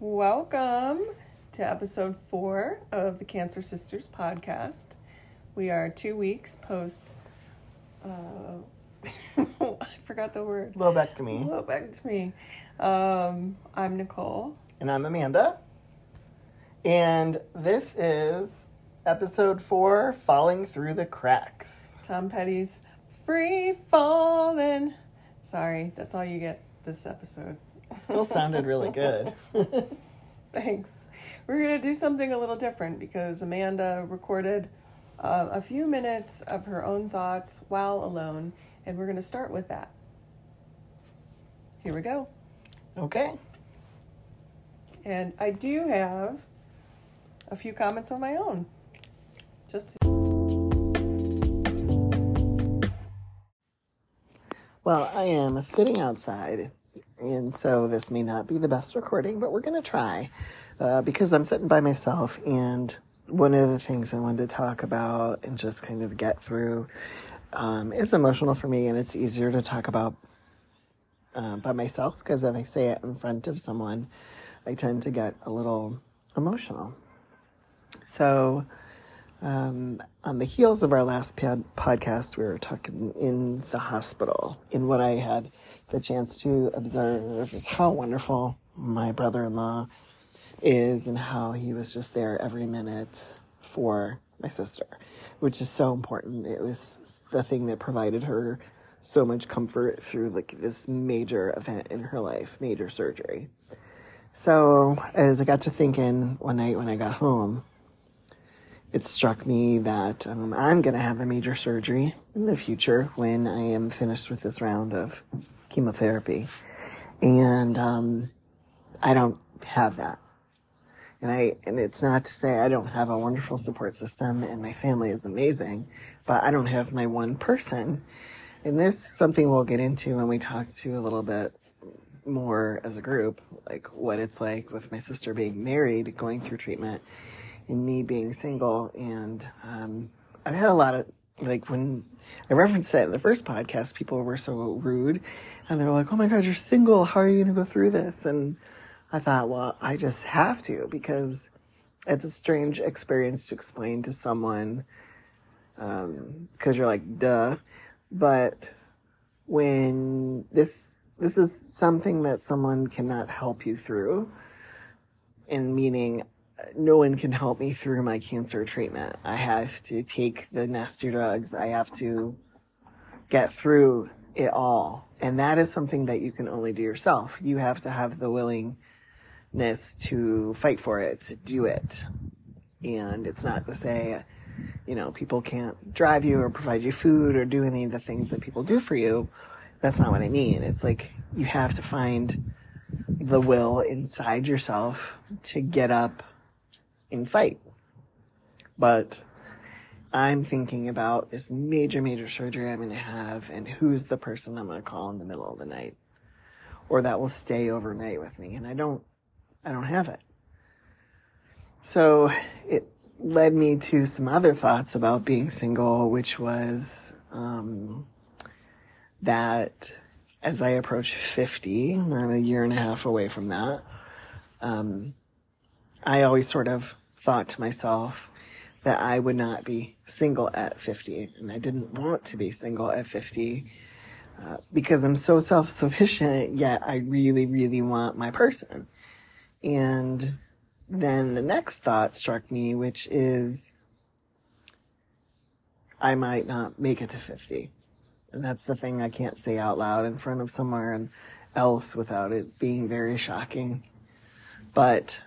Welcome to episode four of the Cancer Sisters podcast. We are two weeks post. Uh, I forgot the word. Lobectomy. Lobectomy. Um, I'm Nicole. And I'm Amanda. And this is episode four Falling Through the Cracks. Tom Petty's Free Falling. Sorry, that's all you get this episode. Still sounded really good. Thanks. We're going to do something a little different because Amanda recorded uh, a few minutes of her own thoughts while alone, and we're going to start with that. Here we go. Okay. And I do have a few comments of my own. Just to- Well, I am sitting outside, and so this may not be the best recording, but we're going to try uh, because I'm sitting by myself. And one of the things I wanted to talk about and just kind of get through um, is emotional for me, and it's easier to talk about uh, by myself because if I say it in front of someone, I tend to get a little emotional. So, um, on the heels of our last pod- podcast, we were talking in the hospital. And what I had the chance to observe is how wonderful my brother in law is and how he was just there every minute for my sister, which is so important. It was the thing that provided her so much comfort through like this major event in her life, major surgery. So as I got to thinking one night when I got home, it struck me that um, I'm going to have a major surgery in the future when I am finished with this round of chemotherapy. And um, I don't have that. And I and it's not to say I don't have a wonderful support system and my family is amazing, but I don't have my one person. And this is something we'll get into when we talk to a little bit more as a group, like what it's like with my sister being married, going through treatment, and me being single. And um, I've had a lot of like when I referenced that in the first podcast, people were so rude, and they were like, "Oh my God, you're single. How are you going to go through this?" And I thought, well, I just have to because it's a strange experience to explain to someone because you're like, duh. But when this this is something that someone cannot help you through, and meaning no one can help me through my cancer treatment. I have to take the nasty drugs. I have to get through it all. And that is something that you can only do yourself. You have to have the willingness to fight for it, to do it. And it's not to say, you know, people can't drive you or provide you food or do any of the things that people do for you. That's not what I mean. It's like you have to find the will inside yourself to get up and fight. But I'm thinking about this major, major surgery I'm going to have and who's the person I'm going to call in the middle of the night or that will stay overnight with me. And I don't, I don't have it. So it led me to some other thoughts about being single, which was, um, that as I approach 50, I'm a year and a half away from that. Um, I always sort of thought to myself that I would not be single at 50. And I didn't want to be single at 50 uh, because I'm so self sufficient, yet I really, really want my person. And then the next thought struck me, which is I might not make it to 50. And that's the thing I can't say out loud in front of someone else without it being very shocking. But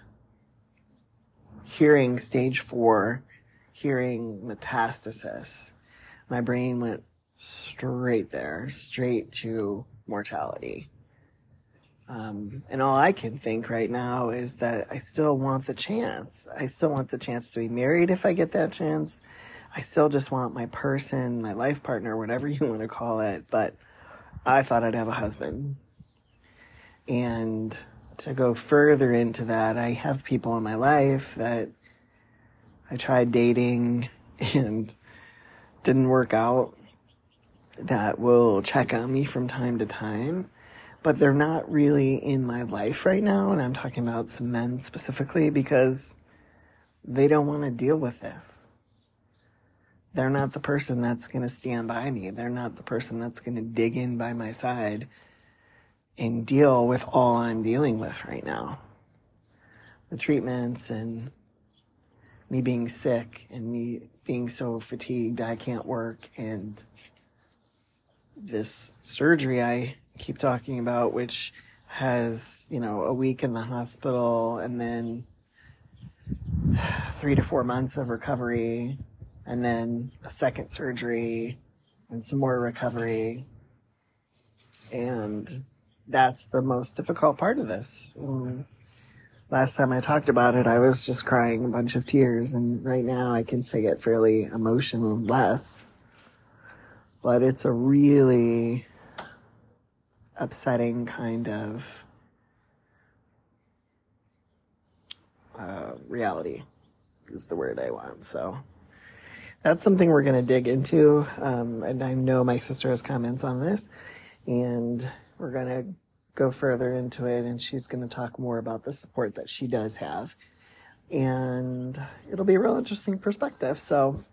hearing stage four, hearing metastasis, my brain went straight there, straight to mortality. Um, and all I can think right now is that I still want the chance. I still want the chance to be married if I get that chance. I still just want my person, my life partner, whatever you want to call it. But I thought I'd have a husband. And to go further into that, I have people in my life that I tried dating and didn't work out that will check on me from time to time, but they're not really in my life right now. And I'm talking about some men specifically because they don't want to deal with this. They're not the person that's going to stand by me. They're not the person that's going to dig in by my side and deal with all I'm dealing with right now. The treatments and me being sick and me being so fatigued I can't work and this surgery I keep talking about, which has, you know, a week in the hospital and then three to four months of recovery and then a second surgery and some more recovery. And that's the most difficult part of this. And last time I talked about it, I was just crying a bunch of tears. And right now I can say it fairly emotionless. But it's a really upsetting kind of uh, reality is the word I want. So that's something we're going to dig into. Um, and I know my sister has comments on this, and we're going to go further into it. And she's going to talk more about the support that she does have. And it'll be a real interesting perspective. So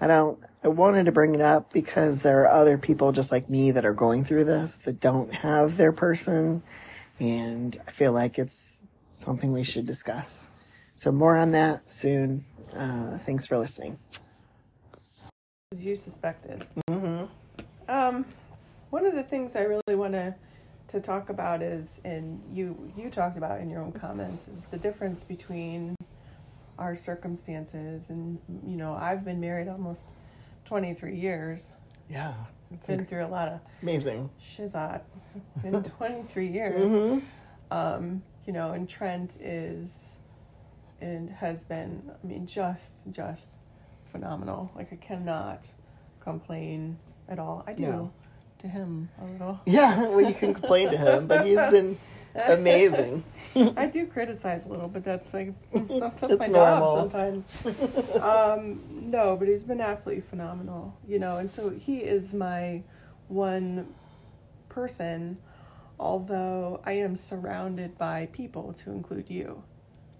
I don't, I wanted to bring it up because there are other people just like me that are going through this that don't have their person. And I feel like it's something we should discuss. So more on that soon. Uh, thanks for listening. As you suspected. Mm-hmm. Um, one of the things I really want to to talk about is, and you you talked about in your own comments, is the difference between our circumstances. And you know, I've been married almost twenty three years. Yeah, it's been through a lot of amazing shizot in twenty three years. Mm-hmm. Um, you know, and Trent is and has been, I mean, just just phenomenal. Like I cannot complain at all. I do no. To him a little. Yeah, well, you can complain to him, but he's been amazing. I do criticize a little, but that's like sometimes my normal. job. Sometimes, um, no, but he's been absolutely phenomenal. You know, and so he is my one person. Although I am surrounded by people, to include you.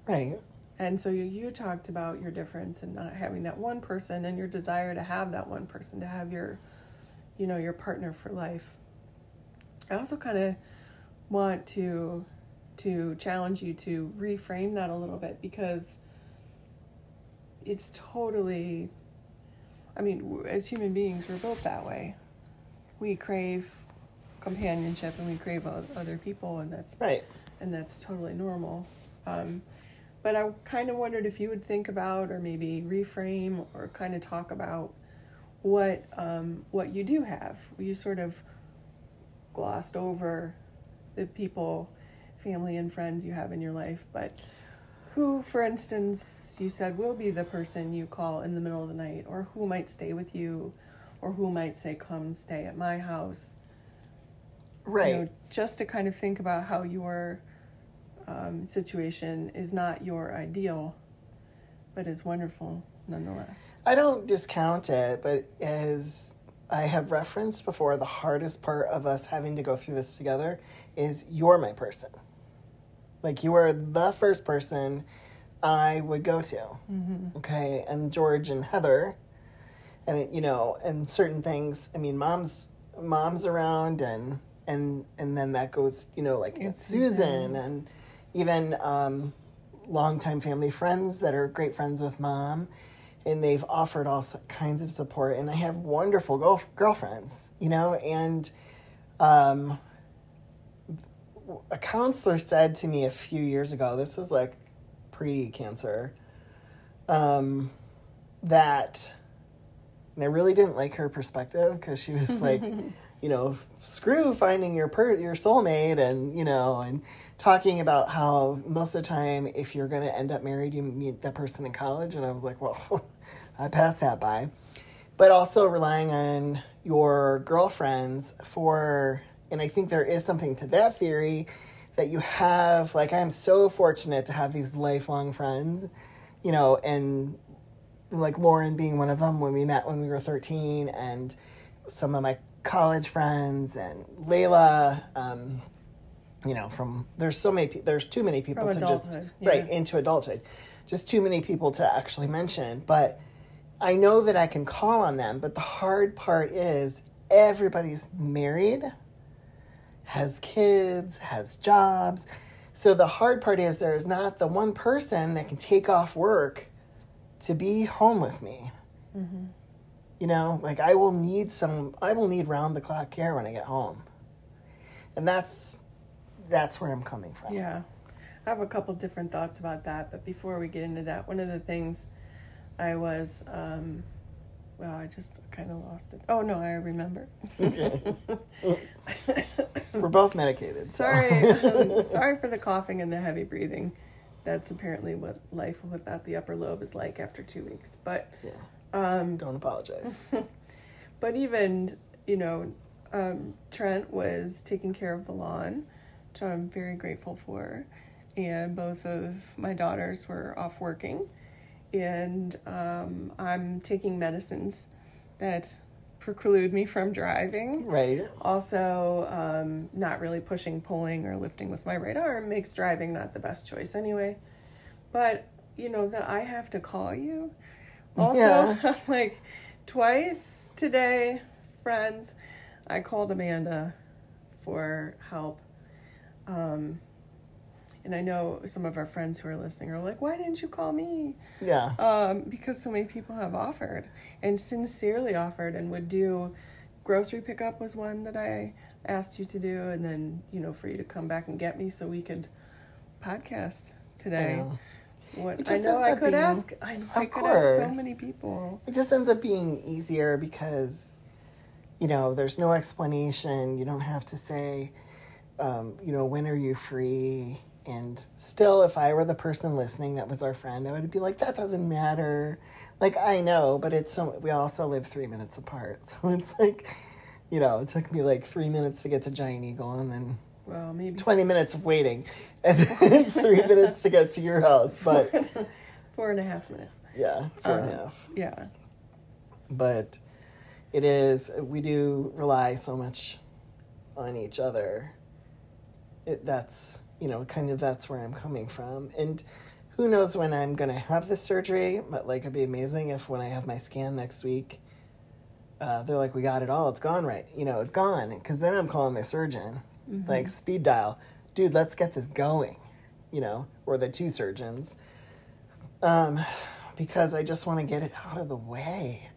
Right. And so you, you talked about your difference and not having that one person and your desire to have that one person, to have your, you know, your partner for life. I also kind of want to to challenge you to reframe that a little bit because it's totally I mean, as human beings, we're built that way. We crave companionship and we crave other people, and that's right, and that's totally normal. Um, but I kind of wondered if you would think about, or maybe reframe, or kind of talk about what um, what you do have. You sort of glossed over the people, family, and friends you have in your life, but who, for instance, you said will be the person you call in the middle of the night, or who might stay with you, or who might say, "Come stay at my house." Right. You know, just to kind of think about how your um, situation is not your ideal, but is wonderful nonetheless. I don't discount it, but as I have referenced before, the hardest part of us having to go through this together is you're my person. Like you are the first person I would go to. Mm-hmm. Okay, and George and Heather, and it, you know, and certain things. I mean, mom's mom's around, and and and then that goes, you know, like Susan, Susan and even um, longtime family friends that are great friends with mom and they've offered all kinds of support and i have wonderful girl- girlfriends you know and um, a counselor said to me a few years ago this was like pre-cancer um, that and i really didn't like her perspective because she was like you know screw finding your per your soulmate and you know and talking about how most of the time, if you're going to end up married, you meet that person in college. And I was like, well, I passed that by. But also relying on your girlfriends for, and I think there is something to that theory that you have, like, I'm so fortunate to have these lifelong friends, you know, and like Lauren being one of them when we met when we were 13, and some of my college friends, and Layla, um, you know, from there's so many, there's too many people From to just adulthood, right into adulthood, just too many people to actually mention. But I know that I can call on them. But the hard part is everybody's married, has kids, has jobs. So the hard part is there's not the one person that can take off work to be home with me. Mm-hmm. You know, like I will need some, I will need round the clock care when I get home, and that's that's where I'm coming from. Yeah. I have a couple different thoughts about that, but before we get into that, one of the things I was, um, well, I just kind of lost it. Oh, no, I remember. Okay. We're both medicated. so- sorry. um, sorry for the coughing and the heavy breathing. That's apparently what life without the upper lobe is like after two weeks. But, yeah. um, Don't apologize. but even, you know, um, Trent was taking care of the lawn, which I'm very grateful for. And both of my daughters were off working. And um, I'm taking medicines that preclude me from driving. Right. Also, um, not really pushing, pulling, or lifting with my right arm makes driving not the best choice anyway. But, you know, that I have to call you. Also, Yeah. like twice today, friends, I called Amanda for help. Um, and I know some of our friends who are listening are like, why didn't you call me? Yeah. um, because so many people have offered and sincerely offered and would do grocery pickup was one that I asked you to do and then you know for you to come back and get me so we could podcast today. Yeah. What I know I could being- ask I know I could ask so course. many people. It just ends up being easier because, you know, there's no explanation. You don't have to say, um, you know, when are you free? And still, if I were the person listening that was our friend, I would be like, that doesn't matter. Like, I know, but it's so, we also live three minutes apart. So it's like, you know, it took me like three minutes to get to Giant Eagle and then Well, maybe 20 minutes of waiting and then three minutes to get to your house. But four and a half minutes. yeah, four and a Um, half. Yeah. but it is we do rely so much on each other it, that's you know kind of that's where i'm coming from. And who knows when i'm going to have this surgery but like it'd be amazing if when i have my scan next week uh, they're like we got it all. It's gone right you know it's gone because then i'm calling my surgeon. Like speed dial. Dude let's get this going you know or the two surgeons. Um, because i just want to get it out of the way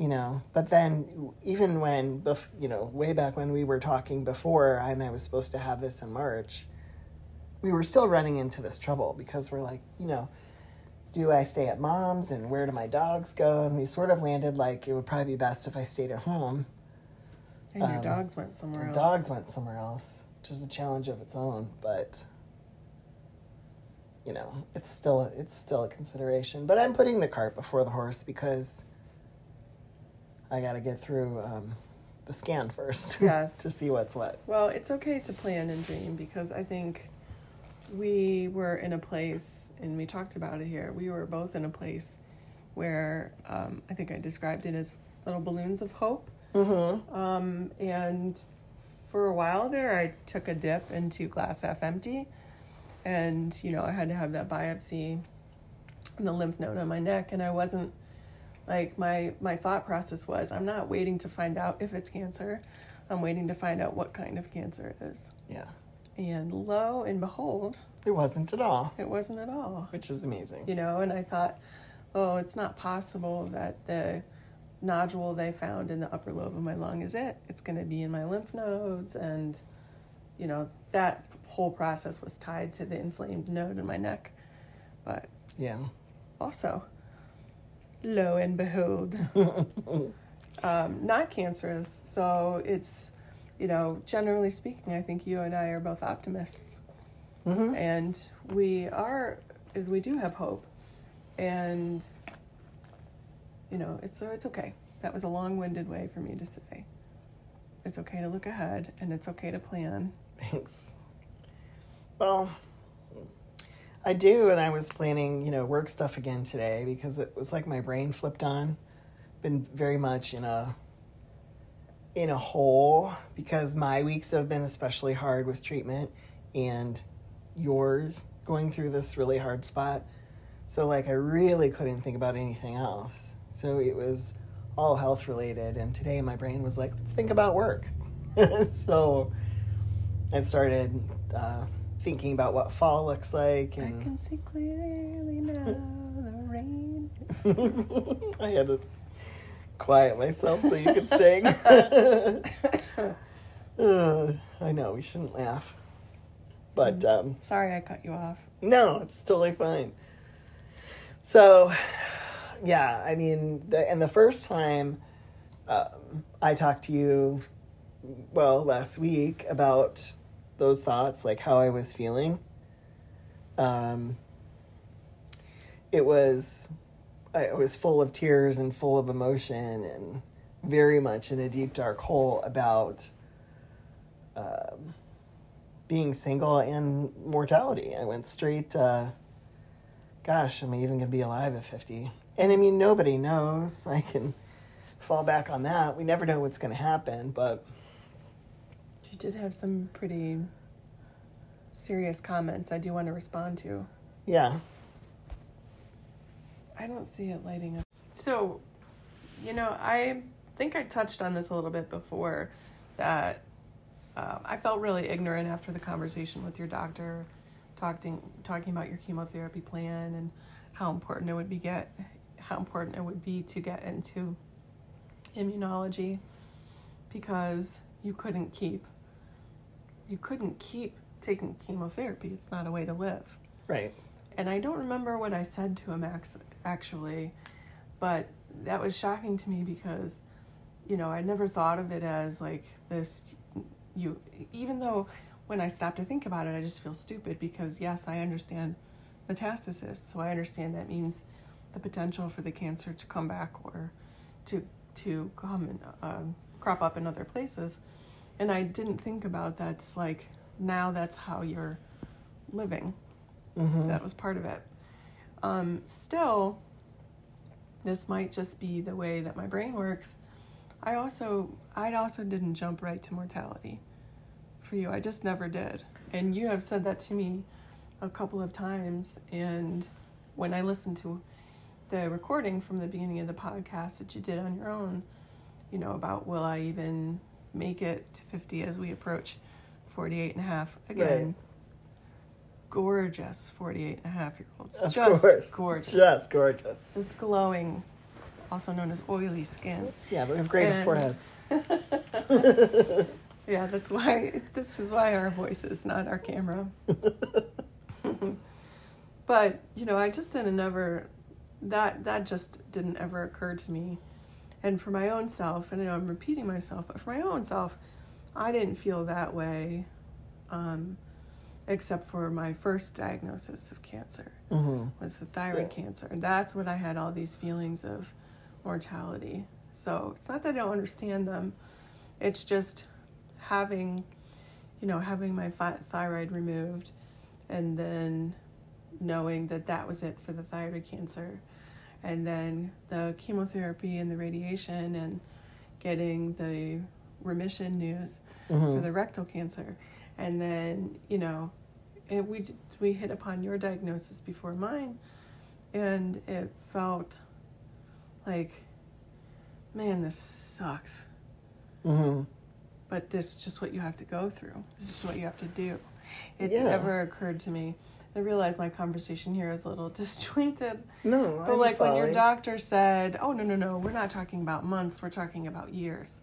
you know but then even when bef- you know way back when we were talking before and i was supposed to have this in march we were still running into this trouble because we're like you know do i stay at mom's and where do my dogs go? And we sort of landed like it would probably be best if i stayed at home. And your Um, dogs went somewhere else. dogs went somewhere else which is a challenge of its own but you know it's still it's still a consideration. But i'm putting the cart before the horse because i got to get through um, the scan first Yes. to see what's what Well, it's okay to plan and dream because I think we were in a place, and we talked about it here, we were both in a place where um, I think I described it as little balloons of hope. mm-hmm. Um, and for a while there, I took a dip into glass half empty. And, you know, I had to have that biopsy and the lymph node on my neck. And I wasn't like, my, my thought process was I'm not waiting to find out if it's cancer, I'm waiting to find out what kind of cancer it is. yeah. And lo and behold, it wasn't at all. it wasn't at all. Which is amazing. You know and i thought oh it's not possible that the nodule they found in the upper lobe of my lung is it. It's going to be in my lymph nodes. And you know that whole process was tied to the inflamed node in my neck. But yeah. also lo and behold um, not cancerous so it's you know generally speaking i think you and i are both optimists. Mm-hmm. and we are we do have hope. And you know it's so it's okay. That was a long-winded way for me to say. It's okay to look ahead and it's okay to plan. Thanks. Well, I do, and I was planning, you know, work stuff again today because it was like my brain flipped on. Been very much in a in a hole because my weeks have been especially hard with treatment and you're going through this really hard spot. So like I really couldn't think about anything else. So it was all health related and today my brain was like, let's think about work. so I started uh, thinking about what fall looks like And... I can see clearly now the rain. I had to quiet myself so you could sing. Uh, I know we shouldn't laugh, but um, Sorry, I cut you off. no, it's totally fine. So, yeah, I mean, the, and the first time um, I talked to you, well, last week about those thoughts, like how I was feeling. Um, it was, I was full of tears and full of emotion and very much in a deep dark hole about um, being single and mortality. I went straight. Uh, gosh, am I even going to be alive at 50? And I mean, nobody knows. I can fall back on that. We never know what's going to happen, but did have some pretty serious comments I do want to respond to. yeah. I don't see it lighting up. So, you know, I think I touched on this a little bit before that uh, I felt really ignorant after the conversation with your doctor, talking talking about your chemotherapy plan and how important it would be get how important it would be to get into immunology because you couldn't keep you couldn't keep taking chemotherapy. It's not a way to live. Right. And I don't remember what I said to him actually, but that was shocking to me because, you know, I never thought of it as like this. You, even though when I stop to think about it, I just feel stupid because yes, I understand metastasis, so I understand that means the potential for the cancer to come back or to to come and um, crop up in other places, and I didn't think about that's like now that's how you're living Mm-hmm. that was part of it. Um, still, this might just be the way that my brain works. I also, I also didn't jump right to mortality for you. I just never did, and you have said that to me a couple of times. And when I listened to the recording from the beginning of the podcast that you did on your own, you know about will I even make it to 50 as we approach 48 and a half again Right. gorgeous 48 and a half year olds. Of just course. gorgeous. Just gorgeous. Just glowing, also known as oily skin. Yeah, but we have great And- foreheads. Yeah, that's why, this is why our voice is not our camera. but, you know, I just didn't ever, that, that just didn't ever occur to me. And for my own self, and I know I'm repeating myself, but for my own self, I didn't feel that way, um, except for my first diagnosis of cancer. Mm-hmm. was the thyroid Yeah. cancer. And that's when I had all these feelings of mortality. So it's not that I don't understand them, it's just having, you know, having my thyroid removed and then knowing that that was it for the thyroid cancer. And then the chemotherapy and the radiation and getting the remission news Mm-hmm. for the rectal cancer. And then, you know, and we we hit upon your diagnosis before mine, and it felt like, man, this sucks. Mm-hmm. But this is just what you have to go through. This is what you have to do. It Yeah. never occurred to me. I realize my conversation here is a little disjointed. No, But I'm like when your doctor said, "Oh no no no, we're not talking about months. We're talking about years,"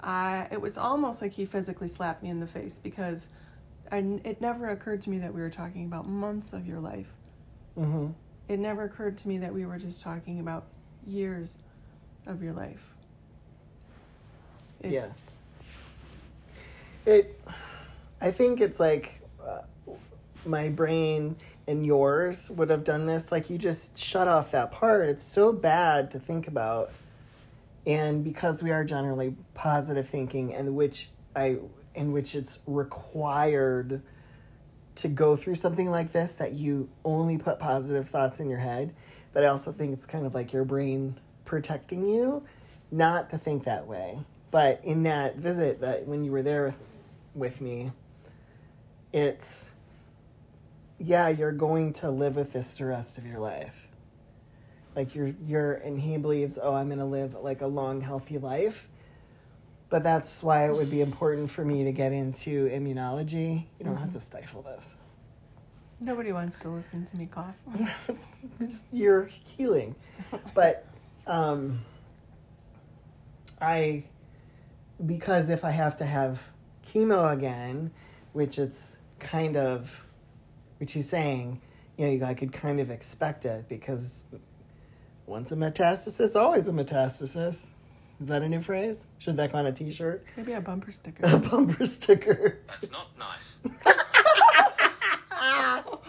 I it was almost like he physically slapped me in the face because, I, it never occurred to me that we were talking about months of your life. Mm-hmm. It never occurred to me that we were just talking about years of your life. It- yeah. It, I think it's like uh, my brain and yours would have done this. Like you just shut off that part. It's so bad to think about, and because we are generally positive thinking, and which I in which it's required to go through something like this that you only put positive thoughts in your head. But I also think it's kind of like your brain protecting you not to think that way. but in that visit that when you were there with, with me, it's yeah, you're going to live with this the rest of your life. Like you're you're and he believes, oh, I'm gonna live like a long, healthy life. But that's why it would be important for me to get into immunology. You don't have to stifle those. Nobody wants to listen to me cough. you're healing. But um, I, because if I have to have chemo again, which it's kind of, which he's saying, you know, I could kind of expect it because once a metastasis, always a metastasis. Is that a new phrase? Should that go on a t-shirt? Maybe a bumper sticker. A bumper sticker. That's not nice.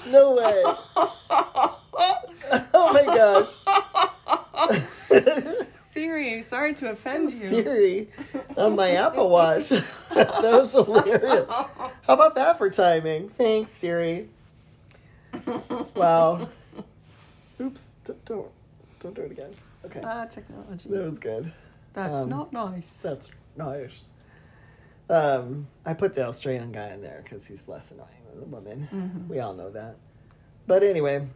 No way. oh my gosh. Siri, sorry to offend you. Siri on my Apple Watch. that was hilarious. How about that for timing? Thanks, Siri. Wow. Oops. Don't don't, don't do it again. Okay. Ah, technology. That was good. That's um, not nice. That's nice. Um, I put the Australian guy in there because he's less annoying than the woman. Mm-hmm. We all know that. But anyway,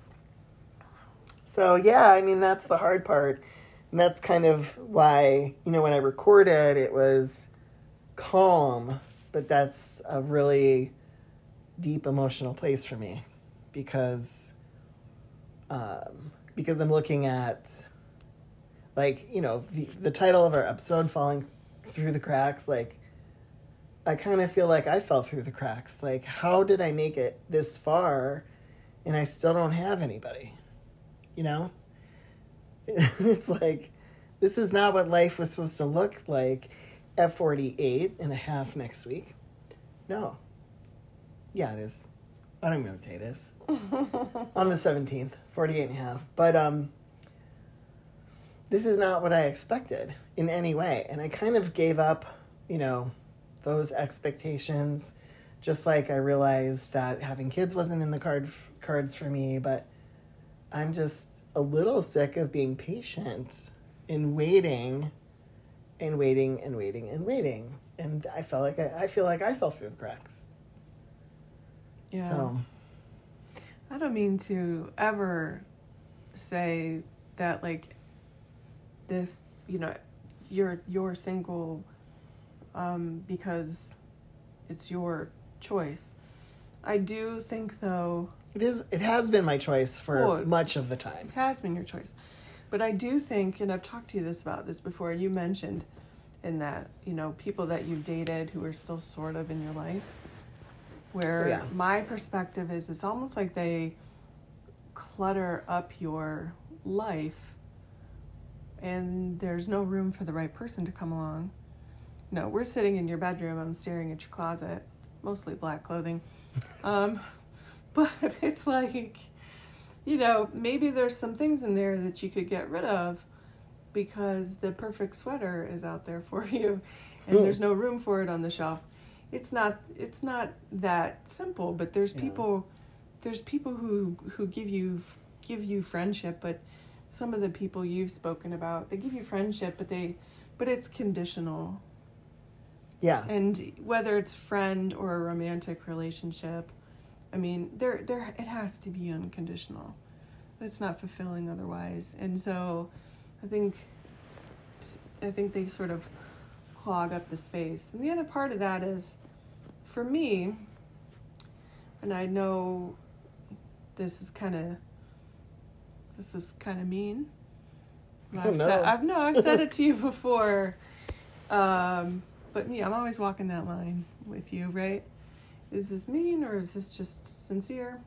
so yeah, I mean that's the hard part, and that's kind of why you know when I recorded it was calm, but that's a really deep emotional place for me because um, because I'm looking at like you know the the title of our episode falling through the cracks like I kind of feel like I fell through the cracks. Like how did I make it this far and I still don't have anybody? You know? It's like this is not what life was supposed to look like at 48 and a half next week. No. Yeah it is I don't even know what day it is on the 17th 48 and a half but um this is not what I expected in any way. And I kind of gave up, you know, those expectations. Just like I realized that having kids wasn't in the card cards for me, but I'm just a little sick of being patient and waiting and waiting and waiting and waiting. And I felt like I, I feel like I fell through the cracks. Yeah. So I don't mean to ever say that like this, you know, you're you're single um, because it's your choice. I do think though it is it has been my choice for Well, much of the time. it has been your choice. But I do think, and I've talked to you this about this before, you mentioned in that, you know, people that you've dated who are still sort of in your life. Where Yeah. my perspective is it's almost like they clutter up your life and there's no room for the right person to come along. No, we're sitting in your bedroom, I'm staring at your closet, mostly black clothing. Um, but it's like you know, maybe there's some things in there that you could get rid of because the perfect sweater is out there for you and Hmm. there's no room for it on the shelf. It's not it's not that simple, but there's Yeah. people there's people who who give you give you friendship, but some of the people you've spoken about, they give you friendship, but they but it's conditional. Yeah. And whether it's friend or a romantic relationship, I mean, there there it has to be unconditional. It's not fulfilling otherwise. And so I think I think they sort of clog up the space. And the other part of that is for me and I know this is kind of this is kind of mean. Oh, I've no. said I've no, I've said it to you before. Um, but me, I'm always walking that line with you, right? Is this mean or is this just sincere?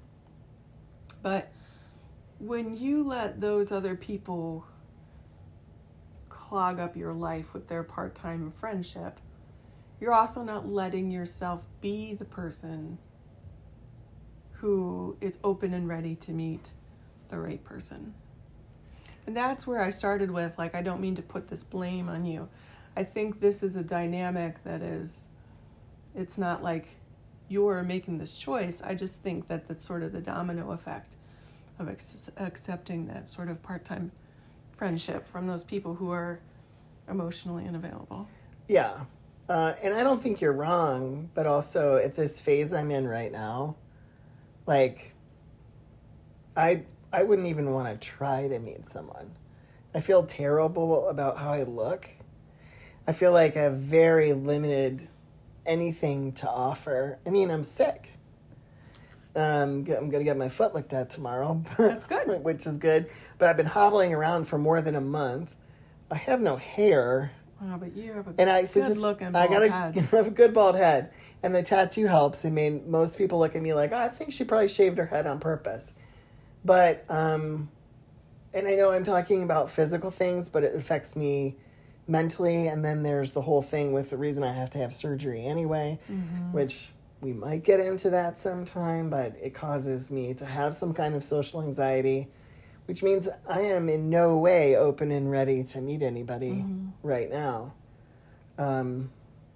But when you let those other people clog up your life with their part time friendship, you're also not letting yourself be the person who is open and ready to meet the right person. And that's where I started with like, I don't mean to put this blame on you. I think this is a dynamic that is, it's not like you're making this choice. I just think that that's sort of the domino effect of accepting that sort of part time friendship from those people who are emotionally unavailable. Yeah. Uh, and I don't think you're wrong, but also at this phase I'm in right now, like, I I wouldn't even want to try to meet someone. I feel terrible about how I look. I feel like I have very limited anything to offer. I mean, I'm sick. Um, I'm gonna get my foot looked at tomorrow. That's good. which is good. But I've been hobbling around for more than a month. I have no hair. Wow, but you have a And I good so just looking I got a, head. I have a good bald head, and the tattoo helps. I mean, most people look at me like, oh, I think she probably shaved her head on purpose. But um, and I know I'm talking about physical things, but it affects me mentally. And then there's the whole thing with the reason I have to have surgery anyway, Mm-hmm. which we might get into that sometime. But it causes me to have some kind of social anxiety. Which means I am in no way open and ready to meet anybody right now. Um,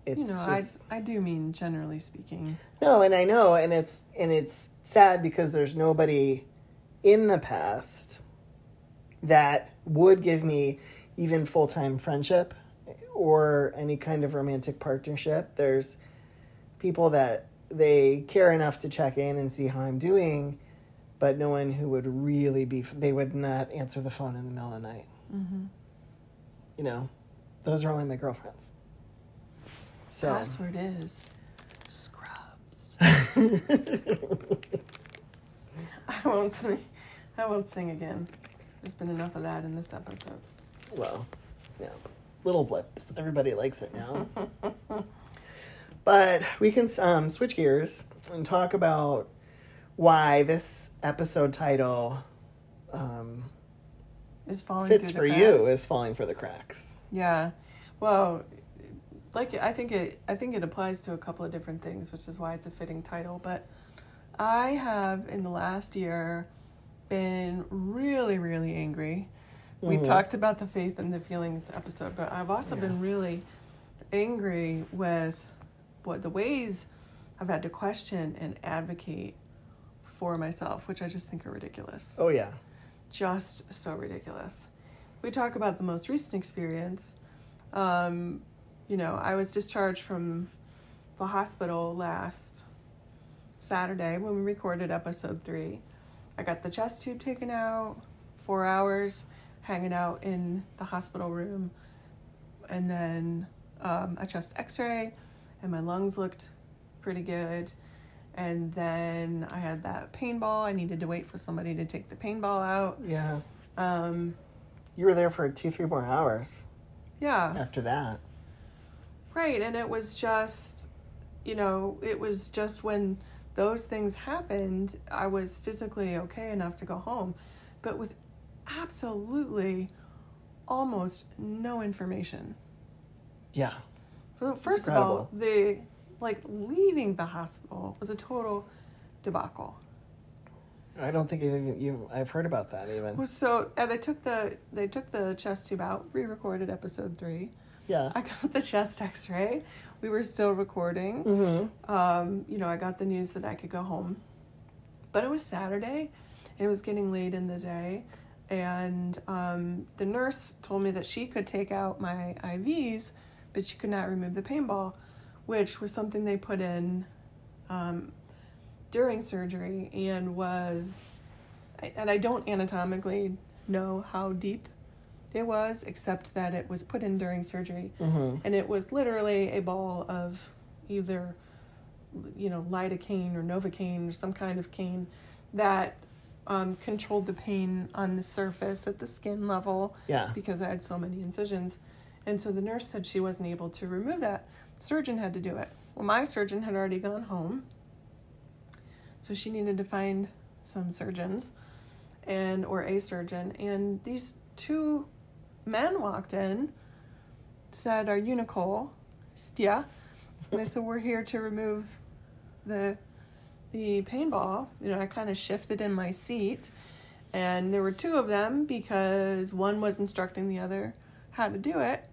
it's Mm-hmm. You know, just I I do mean generally speaking. no, and I know, and it's and it's sad because there's nobody in the past that would give me even full time friendship or any kind of romantic partnership. There's people that they care enough to check in and see how I'm doing, but no one who would really be. They would not answer the phone in the middle of the night. Mm-hmm. You know, those are only my girlfriends. So. Password is scrubs. I won't sing. I won't sing again. There's been enough of that in this episode. well, yeah, little blips. Everybody likes it now. but we can um, switch gears and talk about why this episode title um, Is falling fits for the you is falling for the cracks. Yeah. Well, like I think it I think it applies to a couple of different things, which is why it's a fitting title, but I have in the last year been really really angry. We Mhm. talked about the faith and the feelings episode, but I've also Yeah. been really angry with what the ways I've had to question and advocate for myself, which I just think are ridiculous Oh yeah, just so ridiculous. We talk about the most recent experience. Um, you know, I was discharged from the hospital last Saturday when we recorded episode three. I got the chest tube taken out, four hours hanging out in the hospital room, and then um, a chest x ray, and my lungs looked pretty good. And then I had that pain ball. I needed to wait for somebody to take the pain ball out. yeah. Um, You were there for two, three more hours yeah, after that. right. And it was just, you know, it was just when those things happened, I was physically okay enough to go home, but with absolutely almost no information. Yeah, First of all, the like leaving the hospital was a total debacle. I don't think you've, you I've heard about that even. So uh, they took the they took the chest tube out, re-recorded episode three. Yeah. I got the chest X-ray. We were still recording. Mm-hmm. Um, you know, I got the news that I could go home, but it was Saturday. And it was getting late in the day, and um, the nurse told me that she could take out my IVs, but she could not remove the pain ball, which was something they put in um, during surgery and was, and I don't anatomically know how deep it was, except that it was put in during surgery Mm-hmm. and it was literally a ball of either you know lidocaine or novocaine or some kind of cane that um, controlled the pain on the surface at the skin level Yeah. because I had so many incisions. And so the nurse said she wasn't able to remove that. Surgeon had to do it. Well, my surgeon had already gone home. So she needed to find some surgeons and or a surgeon and these two men walked in said are you nicole said, yeah and they said we're here to remove the the pain ball you know i kind of shifted in my seat and there were two of them because one was instructing the other how to do it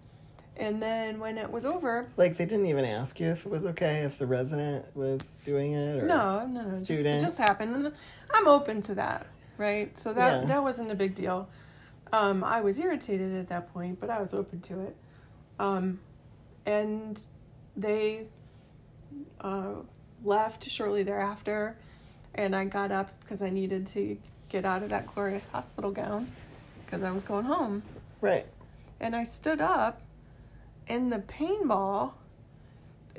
and then when it was over Like they didn't even ask you if it was okay if the resident was doing it or No, no, no. Just, it student. just happened, and I'm open to that, right? So that Yeah. that wasn't a big deal. Um, I was irritated at that point, but I was open to it. Um, and they uh, left shortly thereafter. And I got up because I needed to get out of that glorious hospital gown because I was going home. Right. And I stood up, and the pain ball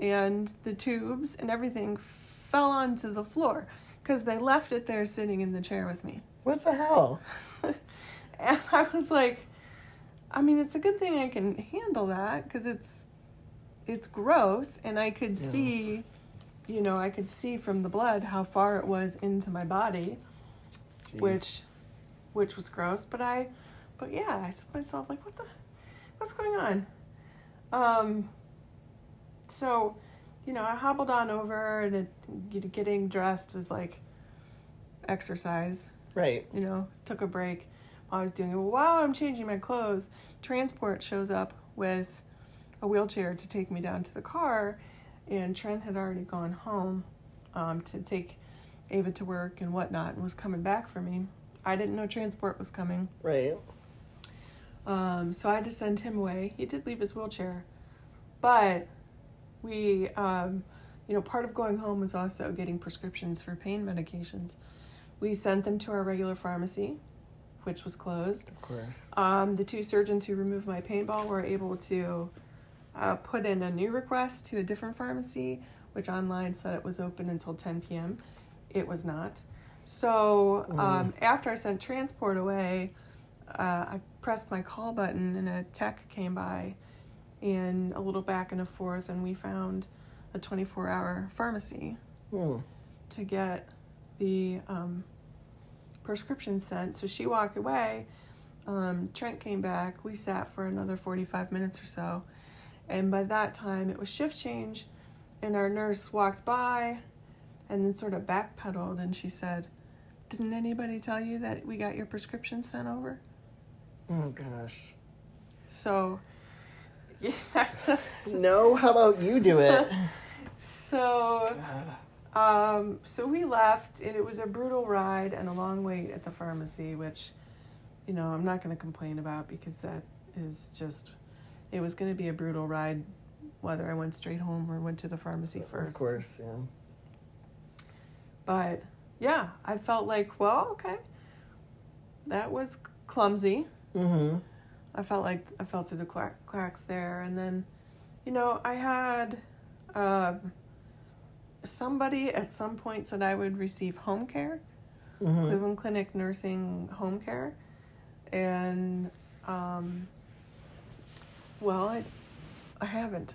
and the tubes and everything fell onto the floor because they left it there sitting in the chair with me. What the hell? and I was like, I mean, it's a good thing I can handle that because it's it's gross, and I could Yeah. see, you know, I could see from the blood how far it was into my body, Jeez. which which was gross. But I, but yeah, I said to myself like, what the, what's going on? Um. So, you know, I hobbled on over, and it, getting dressed was like exercise Right. you know, took a break while I was doing it. While I'm changing my clothes, transport shows up with a wheelchair to take me down to the car, and Trent had already gone home um, to take Ava to work and whatnot, and was coming back for me. I didn't know transport was coming, Right. Um, so I had to send him away. He did leave his wheelchair, but we, um, you know, part of going home was also getting prescriptions for pain medications. We sent them to our regular pharmacy, which was closed. Of course. Um, the two surgeons who removed my pain ball were able to uh, put in a new request to a different pharmacy, which online said it was open until 10 p.m. It was not. So um, after I sent transport away, uh, I pressed my call button and a tech came by and a little back and a forth, and we found a 24 hour pharmacy Hmm. to get the um, prescription sent. So she walked away. Um, Trent came back. We sat for another 45 minutes or so. And by that time, it was shift change. And our nurse walked by and then sort of backpedaled. And she said, Didn't anybody tell you that we got your prescription sent over? Oh gosh. So, yeah, that's just. No. How about you do it? So. Um, so we left, and it was a brutal ride and a long wait at the pharmacy, which, you know, I'm not going to complain about because that is just, it was going to be a brutal ride whether I went straight home or went to the pharmacy first. Of course. Yeah. But yeah, I felt like, well, okay, that was clumsy. Mm-hmm. I felt like I fell through the cracks there, and then, you know, I had um, somebody at some point said I would receive home care, Mm-hmm. Cleveland Clinic nursing home care, and um, well, I I haven't.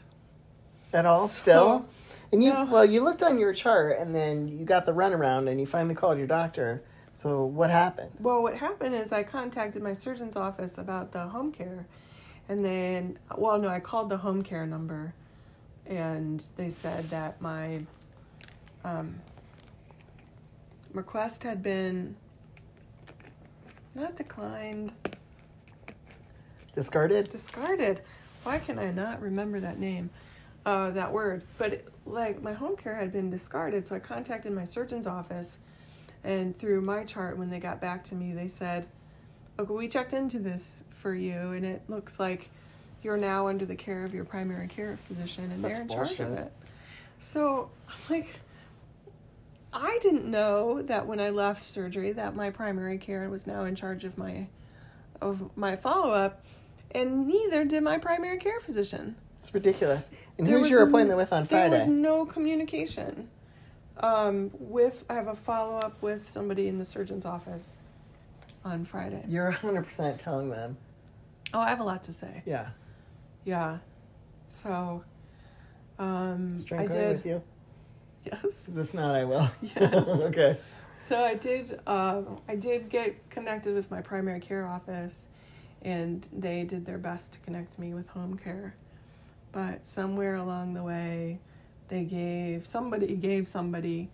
At all, still. And you No. well, you looked on your chart, and then you got the runaround, and you finally called your doctor. So what happened? Well, what happened is I contacted my surgeon's office about the home care, and then well, no, I called the home care number, and they said that my um, request had been not declined, Discarded. discarded. Why can I not remember that name, uh, that word? But it, like my home care had been discarded, so I contacted my surgeon's office, and through my chart, when they got back to me, they said, "Okay, we checked into this for you, and it looks like you're now under the care of your primary care physician, and Such they're in charge of it." So I'm like. I didn't know that when I left surgery that my primary care was now in charge of my of my follow up, and neither did my primary care physician. It's ridiculous. And There who's your appointment with on Friday? There was no communication. Um, with I have a follow up with somebody in the surgeon's office on Friday. You're 100% telling them. Oh, I have a lot to say. Yeah. Yeah. So, um, I did. with you? Yes. if not, I will. Yes. okay. So I did. Um, I did get connected with my primary care office, and they did their best to connect me with home care. But somewhere along the way, they gave somebody gave somebody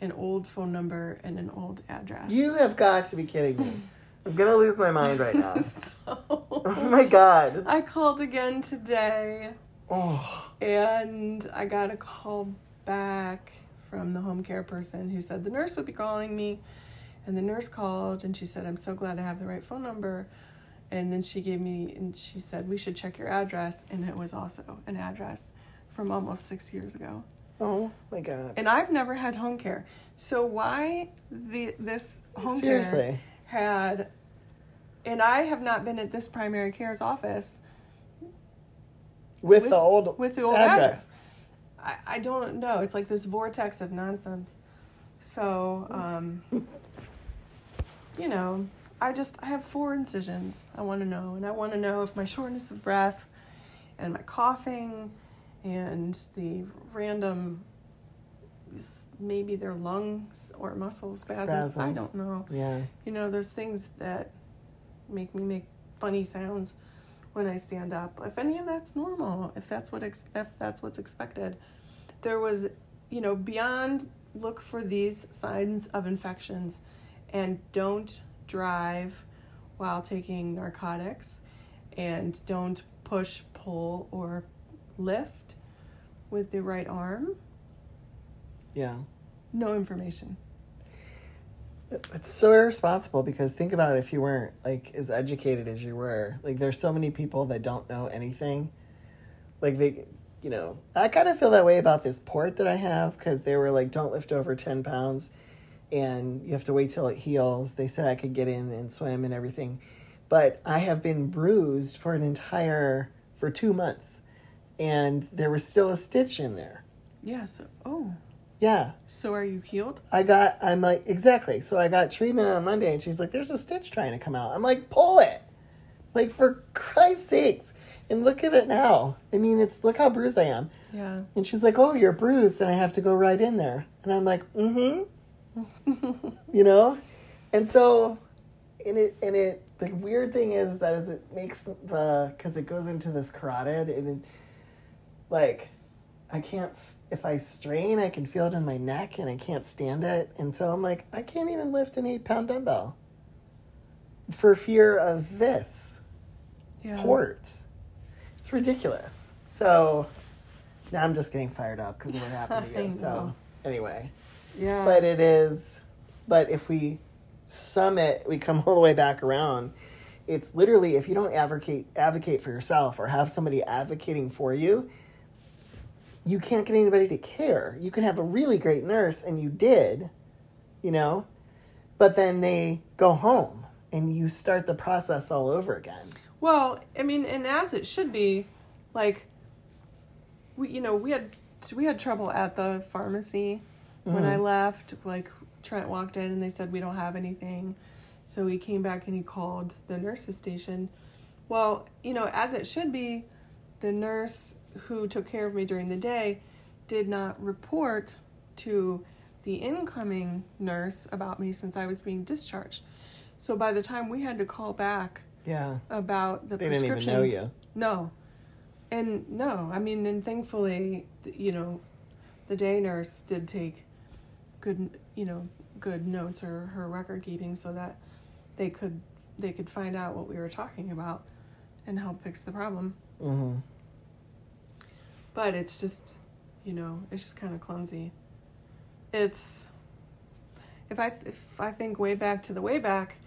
an old phone number and an old address. You have got to be kidding me. I'm going to lose my mind right now. so oh my god. I called again today, Oh. and I got a call back from the home care person who said the nurse would be calling me. And the nurse called and she said, I'm so glad I have the right phone number. And then she gave me, and she said, we should check your address. And it was also an address from almost six years ago. Oh my god. And I've never had home care. So why the this home Seriously. care had, and I have not been at this primary care's office With, with- the old with the old address. I, I don't know. It's like this vortex of nonsense. So, um, you know, I just I have four incisions. I want to know, and I want to know if my shortness of breath, and my coughing, and the random, maybe their lungs or muscle spasms. I don't know. Yeah. You know, there's things that make me make funny sounds when I stand up. If any of that's normal, if that's what ex- if that's what's expected, there was, you know, beyond look for these signs of infections, and don't drive while taking narcotics, and don't push, pull, or lift with the right arm. Yeah. No information. Uh, it's so irresponsible because think about if you weren't like as educated as you were. Like there's so many people that don't know anything. Like they, you know, I kind of feel that way about this port that I have because they were like, don't lift over ten pounds, and you have to wait till it heals. They said I could get in and swim and everything, but I have been bruised for an entire for two months, and there was still a stitch in there. Yes. Oh. Yeah, So are you healed? I got, I'm like, exactly. So I got treatment on Monday, and she's like, there's a stitch trying to come out. I'm like, pull it. Like, for Christ's sakes. And look at it now. I mean, it's, look how bruised I am. Yeah. And she's like, oh, you're bruised, and I have to go right in there. And I'm like, mm hmm. you know? And so, and it, and it, the weird thing is that is it makes the, because it goes into this carotid, and it, like, I can't, if I strain, I can feel it in my neck and I can't stand it. And so I'm like, I can't even lift an eight pound dumbbell for fear of this Yeah. port. It's ridiculous. So now I'm just getting fired up because of what happened to you. So anyway, Yeah. but it is, but if we sum it, we come all the way back around. It's literally if you don't advocate advocate for yourself or have somebody advocating for you, you can't get anybody to care. You can have a really great nurse, and you did, you know, but then they go home and you start the process all over again. Well, I mean, and as it should be, like we, you know, we had we had trouble at the pharmacy when I mm-hmm. left. Like Trent walked in and they said we don't have anything, so he came back and he called the nurses station. Well, you know, as it should be, the nurse who took care of me during the day did not report to the incoming nurse about me since I was being discharged. So by the time we had to call back Yeah, about the they didn't even prescriptions. know you. No. And no, I mean, and thankfully, you know, the day nurse did take good, you know, good notes or her record keeping so that they could they could find out what we were talking about and help fix the problem. hmm But it's just, you know, it's just kind of clumsy. It's if I if I think way back to the way back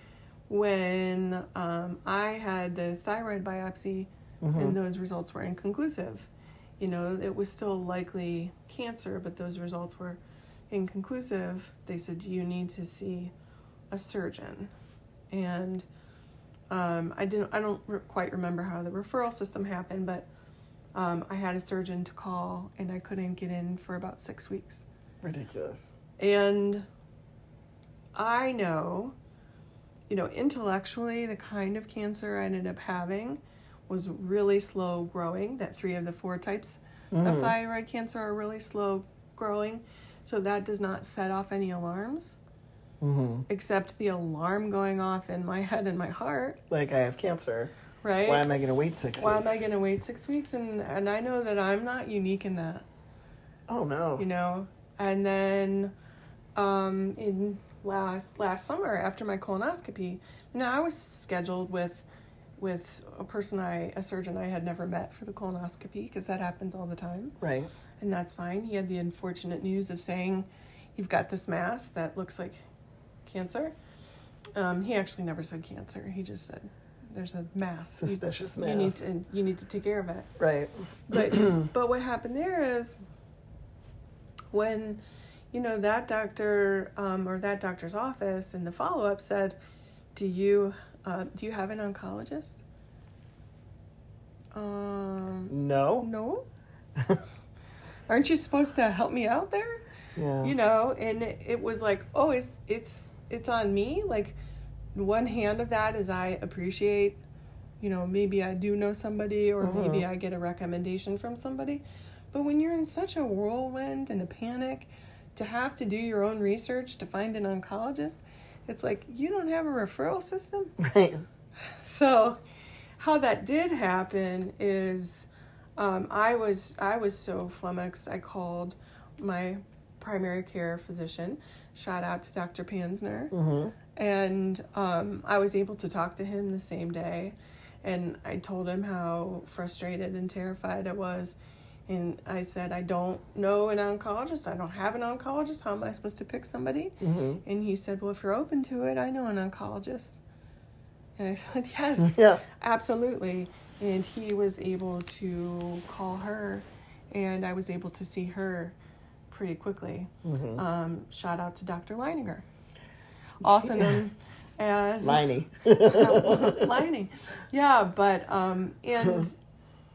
when um, I had the thyroid biopsy and those results were inconclusive. You know, it was still likely cancer, but those results were inconclusive. They said you need to see a surgeon, and um, I didn't. I don't re- quite remember how the referral system happened, but um, I had a surgeon to call, and I couldn't get in for about six weeks. Ridiculous. And I know, you know, intellectually, the kind of cancer I ended up having was really slow growing. That three of the four types of thyroid cancer are really slow growing. So that does not set off any alarms, hmm except the alarm going off in my head and my heart, Like I have cancer. Right? Why am I going to wait six Why weeks? am I going to wait six weeks? And, and I know that I'm not unique in that. Oh no. you know and then um in last last summer after my colonoscopy you know i was scheduled with with a person i a surgeon i had never met for the colonoscopy because that happens all the time Right. and that's fine he had the unfortunate news of saying you've got this mass that looks like cancer um, he actually never said cancer he just said there's a mass. You- Suspicious You, need mass. to you need to take care of it. Right. But but what happened there is when you know that doctor um, or that doctor's office in the follow up said, "Do you uh, do you have an oncologist?" Um, No. no. Aren't you supposed to help me out there? Yeah. you know and it, it was like oh it's it's it's on me like one hand of that is i appreciate you know maybe i do know somebody or maybe i get a recommendation from somebody but when you're in such a whirlwind and a panic to have to do your own research to find an oncologist it's like you don't have a referral system Right. so how that did happen is um, I was I was so flummoxed. I called my primary care physician. Shout out to Dr. Pansner, Mm-hmm. And um, I was able to talk to him the same day. And I told him how frustrated and terrified I was. And I said, I don't know an oncologist. I don't have an oncologist. How am I supposed to pick somebody? Mm-hmm. And he said, Well, if you're open to it, I know an oncologist. And I said, Yes, Yeah. absolutely. And he was able to call her, and I was able to see her pretty quickly. Mm-hmm. Um, shout out to Dr. Leininger, also known as Liney. lining. Yeah, but um, and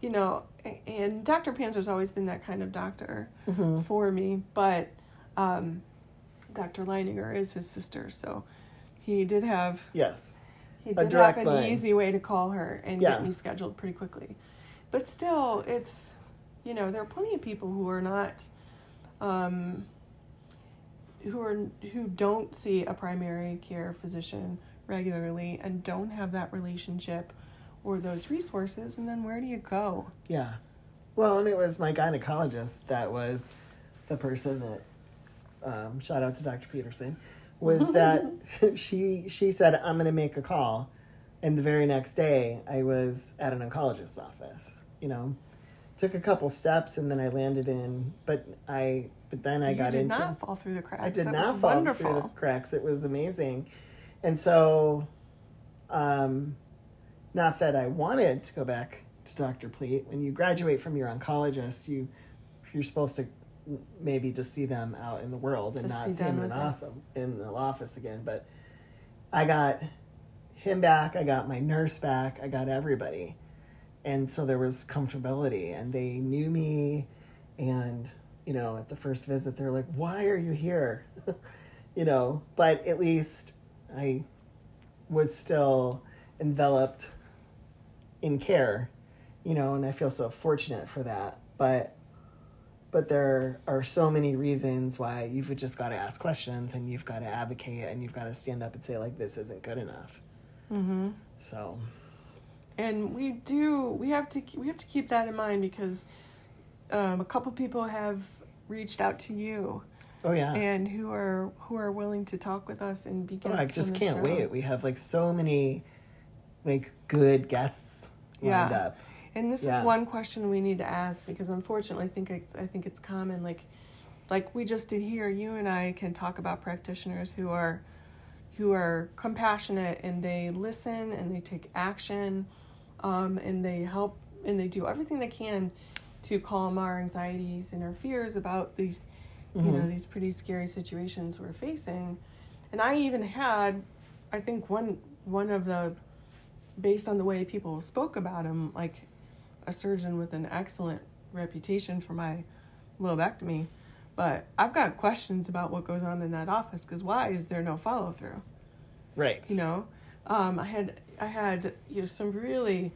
you know, and Dr. Panzer's always been that kind of doctor Mm-hmm. for me, but um, Dr. Leininger is his sister, so he did have yes. he A did have an line. easy way to call her and Yeah. get me scheduled pretty quickly. But still, it's you know there are plenty of people who are not um, who are who don't see a primary care physician regularly and don't have that relationship or those resources. And then where do you go? Yeah. Well, and it was my gynecologist that was the person that um, shout out to Dr. Peterson was that she she said I'm going to make a call, and the very next day I was at an oncologist's office. You know, took a couple steps and then I landed in, but I but then I you got did into not fall through the cracks. I did that not was fall wonderful. through the cracks. It was amazing. And so, um, not that I wanted to go back to Dr. Pleat. When you graduate from your oncologist, you you're supposed to maybe just see them out in the world and Just be not see them in awesome in the office again. But I got him back. I got my nurse back. I got everybody, and so there was comfortability, and they knew me, and you know, at the first visit, they're like, "Why are you here?" you know, but at least I was still enveloped in care, you know, and I feel so fortunate for that. But but there are so many reasons why you've just got to ask questions and you've got to advocate and you've got to stand up and say like this isn't good enough. Mm-hmm. So and we do we have to we have to keep that in mind because um, a couple people have reached out to you oh yeah. and who are who are willing to talk with us and be Oh, I just can't show. wait. We have like so many like good guests lined Yeah. up. And this Yeah. is one question we need to ask because unfortunately, I think it's, I think it's common. Like, like we just did here, you and I can talk about practitioners who are, who are compassionate and they listen and they take action, um, and they help and they do everything they can to calm our anxieties and our fears about these, you know, these pretty scary situations we're facing. And I even had, I think one one of the based on the way people spoke about him, like a surgeon with an excellent reputation for my lobectomy. But I've got questions about what goes on in that office because why is there no follow through? Right. You know, um, I had I had you know some really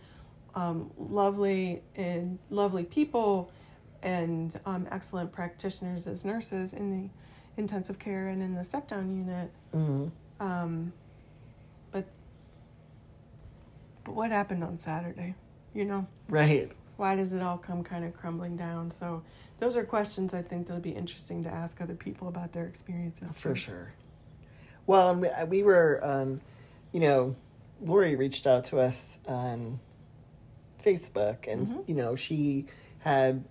um, lovely and lovely people and um, excellent practitioners as nurses in the intensive care and in the step down unit. hmm Um, but but what happened on Saturday? You know, Right. why does it all come kind of crumbling down? So those are questions I think that'll be interesting to ask other people about their experiences. For too. sure. Well, and we, we were, um, you know, Lori reached out to us on Facebook, and Mhm. you know, she had.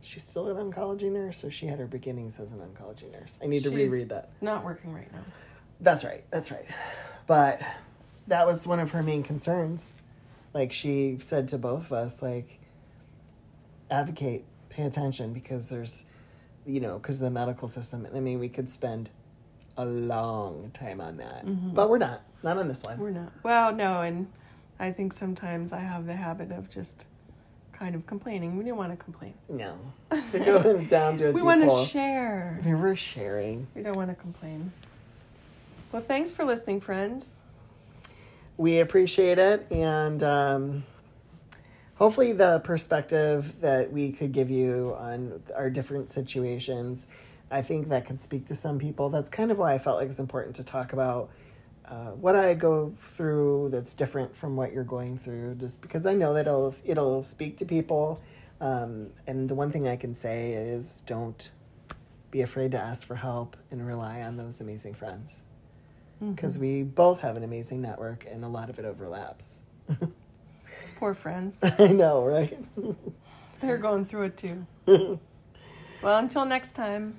She's still an oncology nurse, or she had her beginnings as an oncology nurse. I need to reread that. Not working right now. That's right. That's right. But that was one of her main concerns. Like she said to both of us, like, advocate, pay attention because there's, you know, because the medical system. And I mean, we could spend a long time on that, but we're not. Not on this one. We're not. Well, no, and I think sometimes I have the habit of just kind of complaining. We don't want to complain. No, we're going down to a We want to share. We We're sharing. We don't want to complain. Well, thanks for listening, friends. we appreciate it and um, hopefully the perspective that we could give you on our different situations i think that can speak to some people that's kind of why i felt like it's important to talk about uh, what i go through that's different from what you're going through just because i know that it'll it'll speak to people um, and the one thing i can say is don't be afraid to ask for help and rely on those amazing friends because we both have an amazing network and a lot of it overlaps. Poor friends. I know, right? They're going through it too. well, until next time.